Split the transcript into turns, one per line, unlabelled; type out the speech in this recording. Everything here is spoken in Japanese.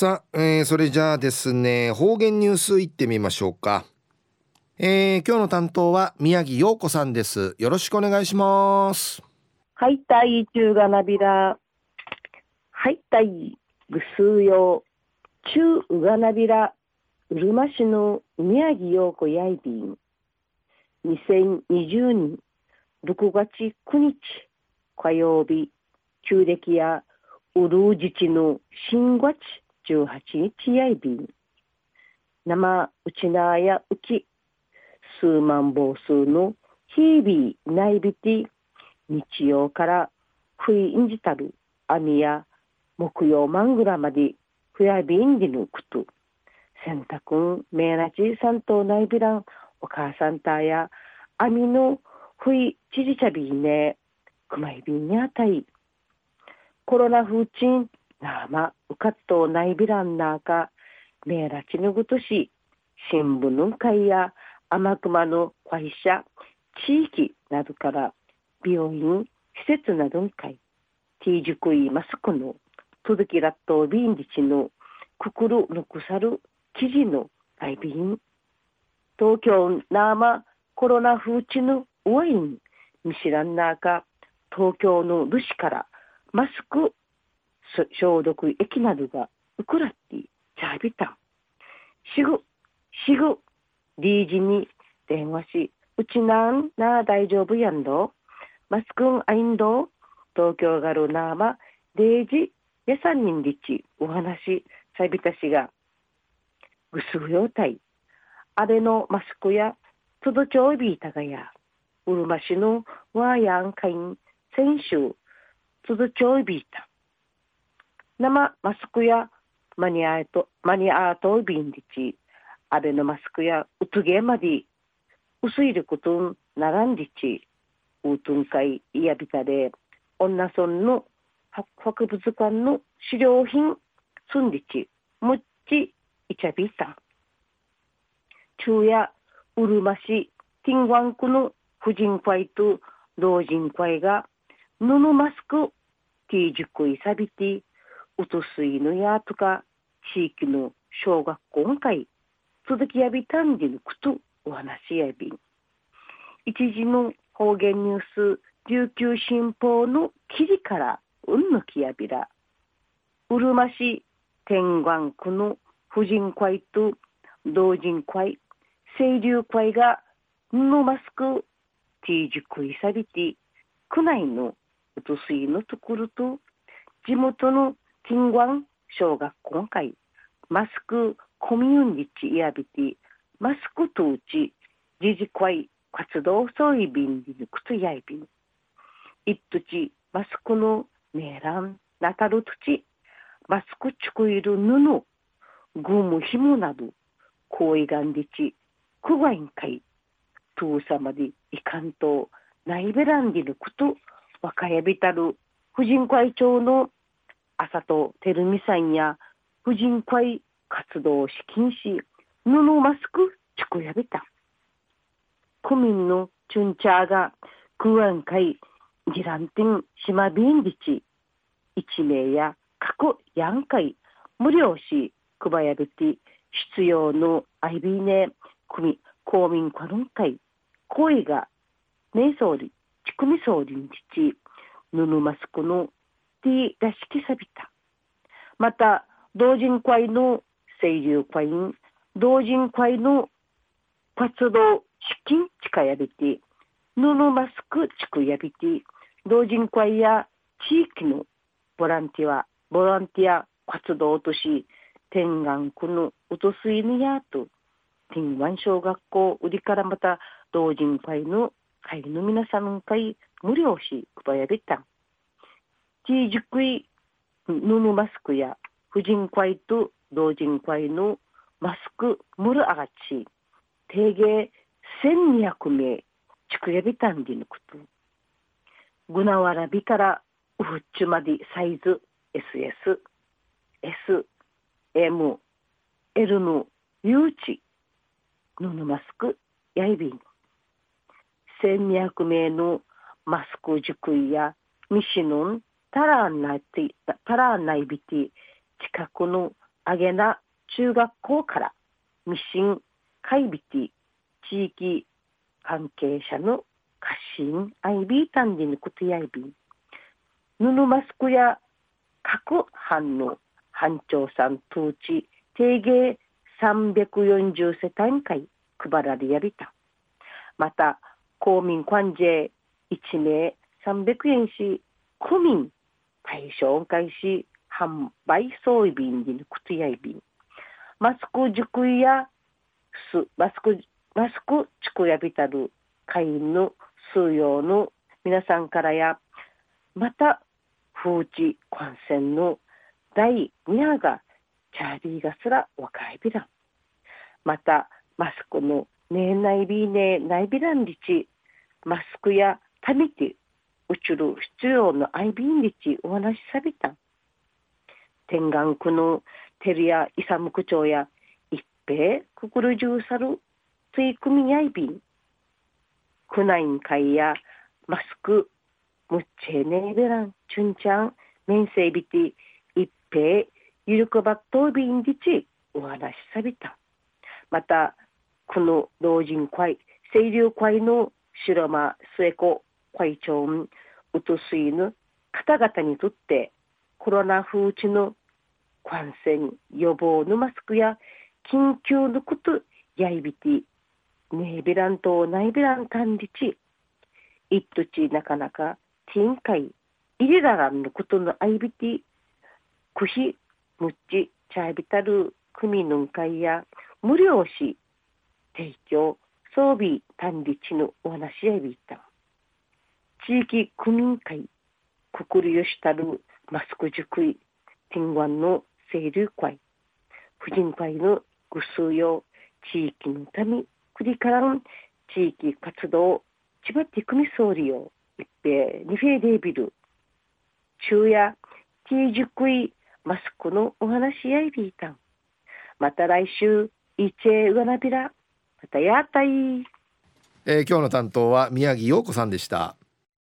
さあ、えー、それじゃあですね方言ニュースいってみましょうか、えー、今日の担当は宮城陽子さんです。よろしくお願いします。
はいたい中がなびら。はいたいぐすうよ中うがなびら。うるま市の宮城陽子やいびん。2020年6月9日火曜日旧暦やうるうじちの新月18日やいびん。生うちなやうき、数万房数の日々内びて、日曜からふいんじたる網や木曜マングラまでふやびんでぬくと、洗濯んめなちさんとないびらんお母さんたや網のふいちじちゃびね、くまいびんにあたい。コロナ風鎮なあまうかっとないびらんなかめらちぬぐとし新聞の会や天熊の会社地域などから病院施設などの会。ティージュクイマスクの届きラットビンディチのくくるぬくさる記事の外便。東京ナーマコロナ風地のワイン。見知らんなか東京の主からマスク消毒液などがウクラッティ、チャービタン。しぐ、しぐ、リージに電話し、うちなんな大丈夫やんど？マスクンアインド、東京ガルナーマ、デイジ、やさんにんりち、お話、さびたしが、ぐすぐよたい。あれのマスクや、とどちょいびいたがや、うるま市のワーヤンカイン、先週、とどちょいびいた。生マスクやマニアート、マニアートビンディチ、アベノマスクやうつげまで、薄いることんならんでち、うとんかいいやびたで、女村の博物館の資料品、すんでち、むっち、いちゃびた。昼夜、うるま市、ティンワンクの婦人会と老人会が、布マスク、ティージュクイサビティ、うとすいのやとか地域の小学校会続きやびたんでぬくとお話やびん。一時の方言ニュース琉球新報の記事からうんぬきやびら。うるま市天眼区の婦人会と同人会清流会が布マスクティージュクイサビティ区内のうとすいのところと地元の金湾小学校会マスクコミュニティやびてマスク統治自治会活動そういびんにくとやいびんいっとちマスクのねらんなたるとちマスクちくいる布グムひもなど行為がんでちくわいんかいとうさまでいかんとないべらんでぬくと若やびたる婦人会長の朝と照美さんや婦人会活動資金し布マスクちくやびた。区民のチュンチャーが空案会ギランティン島ビンリチ一名や過去やんかい無料しくばやびて必要のアイビーネ組公民コロン会行為が名総理ちくみ総理にち布マスクのティらしきさびた。また、同人会の清流会員、同人会の活動資金近やびて、布マスク地区やびて、同人会や地域のボランティア、ボランティア活動とし、天眼区のうとすいぬやと、天湾小学校売りからまた同人会の会の皆さん会無料し、くばやびたん。T 熟い布マスクや婦人会と同人会のマスクムルアガチ定芸1200名ちくやびたんでぬくと。ぐなわらびからうふっちゅまでサイズ SS S M L の誘致布マスクやいびん。1200名のマスク熟いやミシノンタラーナイタラーナイビティ近くのあげな中学校からミシン会ビティ地域関係者の過信 IB 単理のことやいび。ん布マスクや各班の班長さん通知定芸340世帯会配られやりた。また公民関税1名300円し区民対象開始販売装備便にくつやいびん。マスク塾やすマスクマスクちくやびたる会員の数用の皆さんからやまた風知感染の第2波がチャーリーがすら若いびらんまたマスクのねえないびねないびらんりちマスクやたみてうちる必要のアイビンリチお話しさびた。天眼区のテリアイサム区長や一平くくるじゅうさるつい組み合いびん。区内会やマスクむっちえねえべらんちゅんちゃん面せびて一平ゆるくばっとびんりちお話しさびた。またこの老人会清流会の白間末子会長うとすいぬ方々にとってコロナ風知の感染予防のマスクや緊急のことやいびてねえびらんとないびらん管理ちいっとちなかなかティンカイ入れららんのことのあいびてくひむっちちゃびたる組のん会や無料し提供装備管理地のお話やびた。地域区民会くくりよしたるマスク塾い天湾の清流会婦人会のぐすうよ地域のためくりからん地域活動千葉ティクミ総理を一平二フェデービル昼夜ティー塾いマスクのお話やいびいたんまた来週いちえうがなびらまたやったい、
えー、今日の担当は宮城陽子さんでした。